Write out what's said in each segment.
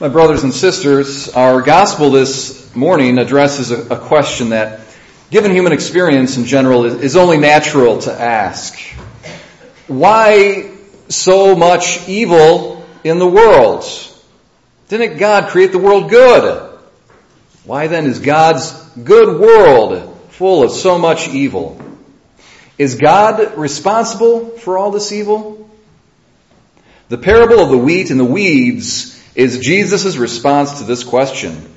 My brothers and sisters, our gospel this morning addresses a, question that, given human experience in general, is only natural to ask. Why so much evil in the world? Didn't God create the world good? Why then is God's good world full of so much evil? Is God responsible for all this evil? The parable of the wheat and the weeds is Jesus' response to this question.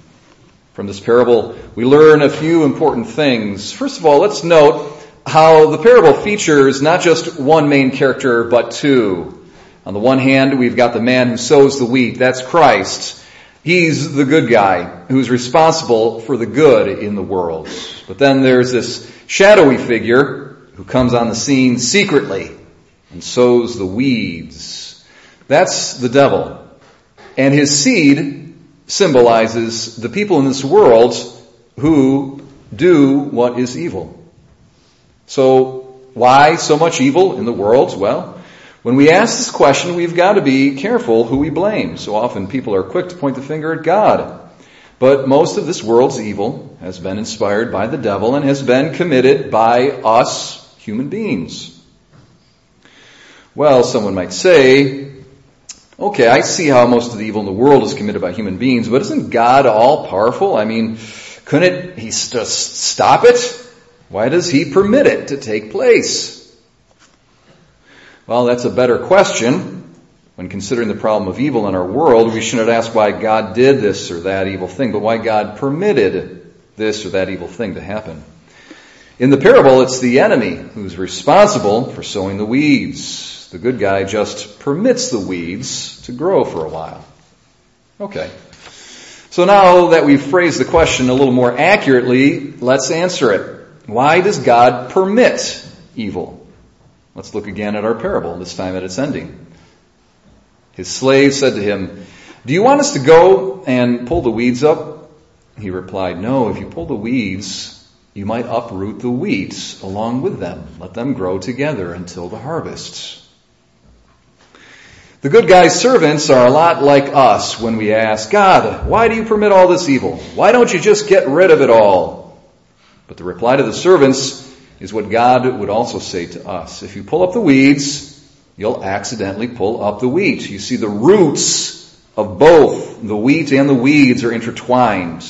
From this parable, we learn a few important things. First of all, let's note how the parable features not just one main character, but two. On the one hand, we've got the man who sows the wheat. That's Christ. He's the good guy who's responsible for the good in the world. But then there's this shadowy figure who comes on the scene secretly and sows the weeds. That's the devil. And his seed symbolizes the people in this world who do what is evil. So, why so much evil in the world? Well, when we ask this question, we've got to be careful who we blame. So often people are quick to point the finger at God. But most of this world's evil has been inspired by the devil and has been committed by us human beings. Well, someone might say, Okay, I see how most of the evil in the world is committed by human beings, but isn't God all powerful? I mean, couldn't he just stop it? Why does he permit it to take place? Well, that's a better question. When considering the problem of evil in our world, we shouldn't ask why God did this or that evil thing, but why God permitted this or that evil thing to happen. In the parable, it's the enemy who's responsible for sowing the weeds. The good guy just permits the weeds to grow for a while. Okay. So now that we've phrased the question a little more accurately, let's answer it. Why does God permit evil? Let's look again at our parable, this time at its ending. His slave said to him, Do you want us to go and pull the weeds up? He replied, No, if you pull the weeds, you might uproot the wheat along with them. Let them grow together until the harvest. The good guy's servants are a lot like us when we ask, God, why do you permit all this evil? Why don't you just get rid of it all? But the reply to the servants is what God would also say to us. If you pull up the weeds, you'll accidentally pull up the wheat. You see, the roots of both the wheat and the weeds are intertwined.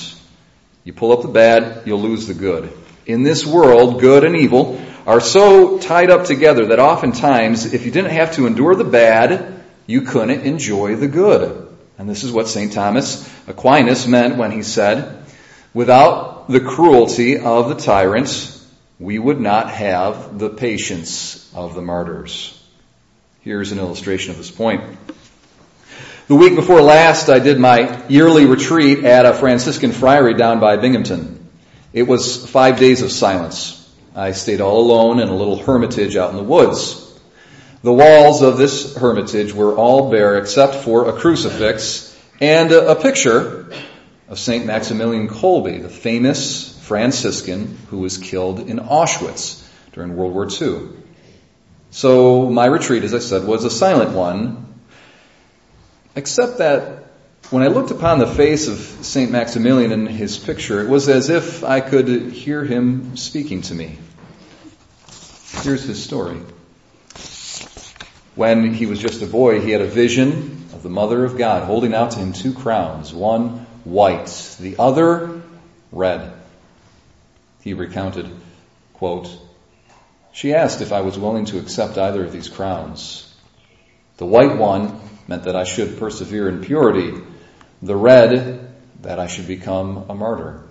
You pull up the bad, you'll lose the good. In this world, good and evil are so tied up together that oftentimes, if you didn't have to endure the bad, you couldn't enjoy the good. And this is what St. Thomas Aquinas meant when he said, without the cruelty of the tyrants, we would not have the patience of the martyrs. Here's an illustration of this point. The week before last, I did my yearly retreat at a Franciscan friary down by Binghamton. It was five days of silence. I stayed all alone in a little hermitage out in the woods. The walls of this hermitage were all bare except for a crucifix and a, picture of St. Maximilian Kolbe, the famous Franciscan who was killed in Auschwitz during World War II. So my retreat, as I said, was a silent one, except that when I looked upon the face of St. Maximilian in his picture, it was as if I could hear him speaking to me. Here's his story. When he was just a boy, he had a vision of the Mother of God holding out to him two crowns, one white, the other red. He recounted, quote, She asked if I was willing to accept either of these crowns. The white one meant that I should persevere in purity. The red, that I should become a martyr.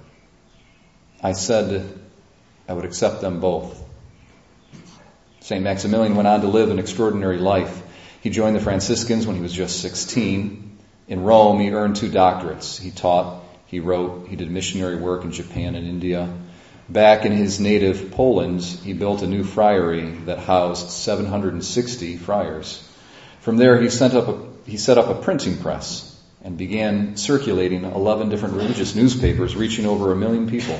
I said I would accept them both. St. Maximilian went on to live an extraordinary life. He joined the Franciscans when he was just 16. In Rome, he earned two doctorates. He taught, he wrote, he did missionary work in Japan and India. Back in his native Poland, he built a new friary that housed 760 friars. From there, he, a, he set up a printing press and began circulating 11 different religious newspapers reaching over a million people.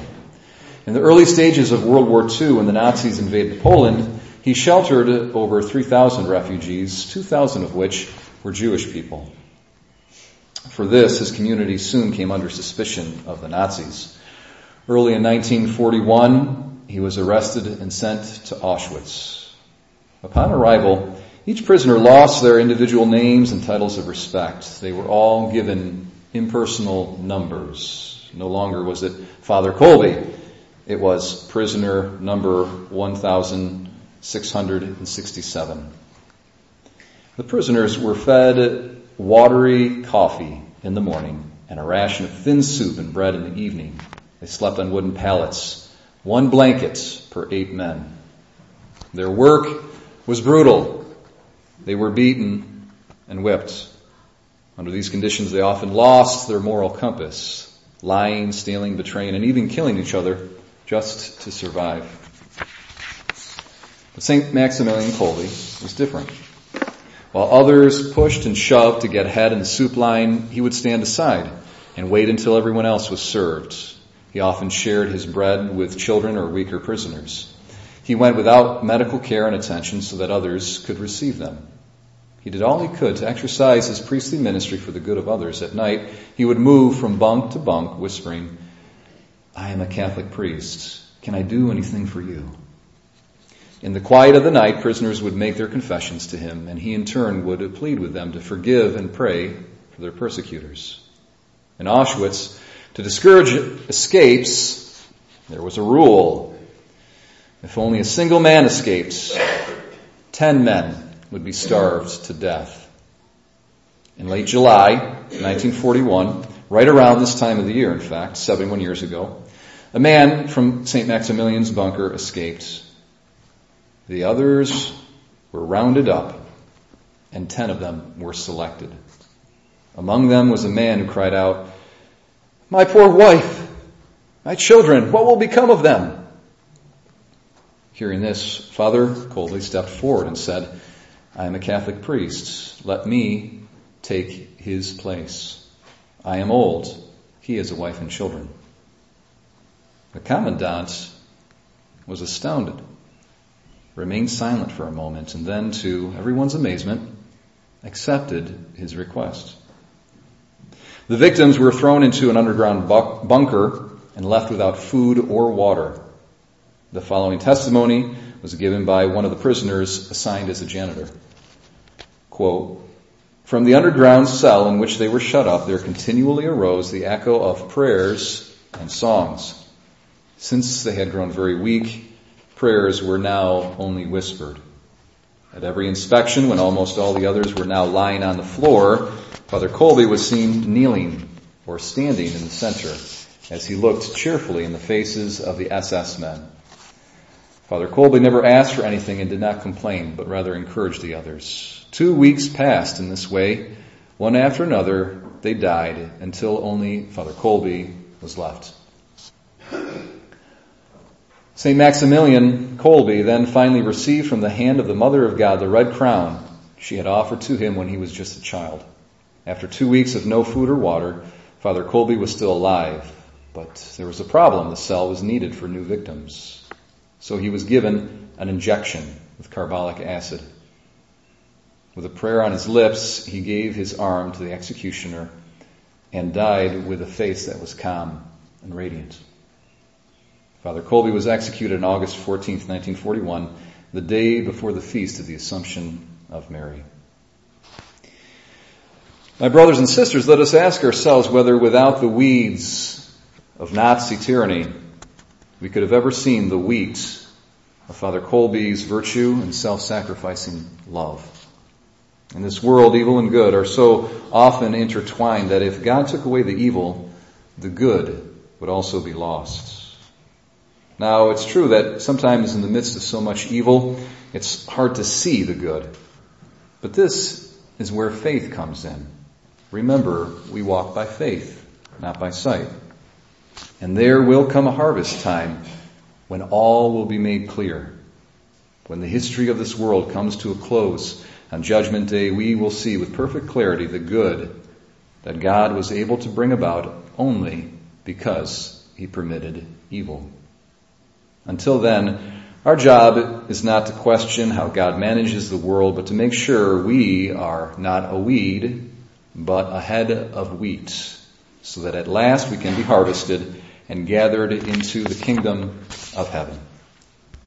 In the early stages of World War II, when the Nazis invaded Poland, he sheltered over 3,000 refugees, 2,000 of which were Jewish people. For this, his community soon came under suspicion of the Nazis. Early in 1941, he was arrested and sent to Auschwitz. Upon arrival, each prisoner lost their individual names and titles of respect. They were all given impersonal numbers. No longer was it Father Kolbe. It was prisoner number 1667. The prisoners were fed watery coffee in the morning and a ration of thin soup and bread in the evening. They slept on wooden pallets, one blanket per eight men. Their work was brutal. They were beaten and whipped. Under these conditions, they often lost their moral compass, lying, stealing, betraying, and even killing each other just to survive. But St. Maximilian Kolbe was different. While others pushed and shoved to get ahead in the soup line, he would stand aside and wait until everyone else was served. He often shared his bread with children or weaker prisoners. He went without medical care and attention so that others could receive them. He did all he could to exercise his priestly ministry for the good of others. At night, he would move from bunk to bunk, whispering, I am a Catholic priest. Can I do anything for you? In the quiet of the night, prisoners would make their confessions to him, and he in turn would plead with them to forgive and pray for their persecutors. In Auschwitz, to discourage escapes, there was a rule. If only a single man escaped, ten men would be starved to death. In late July 1941, right around this time of the year, in fact, 71 years ago, a man from St. Maximilian's bunker escaped. The others were rounded up, and ten of them were selected. Among them was a man who cried out, my poor wife, my children, what will become of them? Hearing this, Father Kolbe stepped forward and said, I am a Catholic priest. Let me take his place. I am old. He has a wife and children. The commandant was astounded, remained silent for a moment, and then, to everyone's amazement, accepted his request. The victims were thrown into an underground bunker and left without food or water. The following testimony was given by one of the prisoners assigned as a janitor. Quote, from the underground cell in which they were shut up, there continually arose the echo of prayers and songs. Since they had grown very weak, prayers were now only whispered. At every inspection, when almost all the others were now lying on the floor, Father Kolbe was seen kneeling or standing in the center as he looked cheerfully in the faces of the SS men. Father Kolbe never asked for anything and did not complain, but rather encouraged the others. Two weeks passed in this way. One after another, they died until only Father Kolbe was left. St. Maximilian Kolbe then finally received from the hand of the Mother of God the red crown she had offered to him when he was just a child. After two weeks of no food or water, Father Kolbe was still alive, but there was a problem. The cell was needed for new victims. So he was given an injection with carbolic acid. With a prayer on his lips, he gave his arm to the executioner and died with a face that was calm and radiant. Father Kolbe was executed on August 14, 1941, the day before the feast of the Assumption of Mary. My brothers and sisters, let us ask ourselves whether without the weeds of Nazi tyranny, we could have ever seen the wheat of Father Kolbe's virtue and self-sacrificing love. In this world, evil and good are so often intertwined that if God took away the evil, the good would also be lost. Now, it's true that sometimes in the midst of so much evil, it's hard to see the good. But this is where faith comes in. Remember, we walk by faith, not by sight. And there will come a harvest time when all will be made clear. When the history of this world comes to a close on Judgment Day, we will see with perfect clarity the good that God was able to bring about only because He permitted evil. Until then, our job is not to question how God manages the world, but to make sure we are not a weed but a head of wheat, so that at last we can be harvested and gathered into the kingdom of heaven.